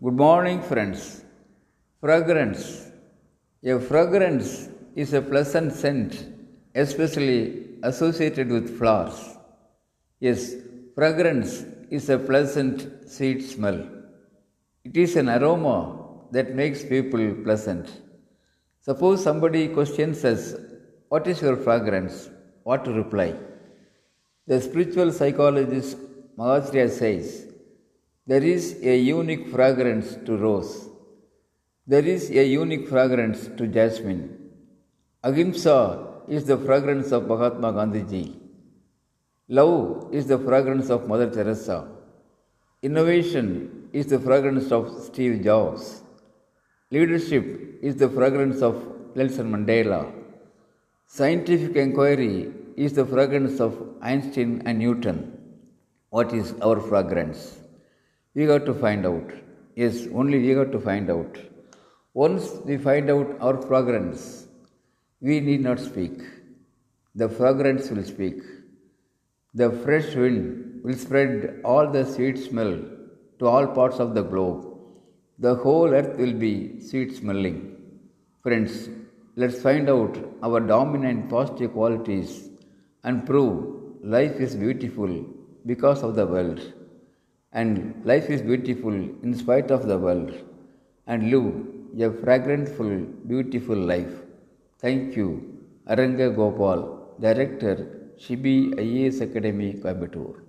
Good morning, friends. Fragrance. A fragrance is a pleasant scent, especially associated with flowers. Yes, fragrance is a pleasant, sweet smell. It is an aroma that makes people pleasant. Suppose somebody questions us, What is your fragrance? What to reply? The spiritual psychologist Mahacharya says, There is a unique fragrance to rose. There is a unique fragrance to jasmine. Ahimsa is the fragrance of Mahatma Gandhiji. Love is the fragrance of Mother Teresa. Innovation is the fragrance of Steve Jobs. Leadership is the fragrance of Nelson Mandela. Scientific inquiry is the fragrance of Einstein and Newton. What is our fragrance? We got to find out. Yes, only we got to find out. Once we find out our fragrance, we need not speak. The fragrance will speak. The fresh wind will spread all the sweet smell to all parts of the globe. The whole earth will be sweet smelling. Friends, let's find out our dominant positive qualities and prove life is beautiful because of the world. And life is beautiful in spite of the world. And live a fragrantful, beautiful life. Thank you. Aranga Gopal, Director, Shibi IAS Academy, Coimbatore.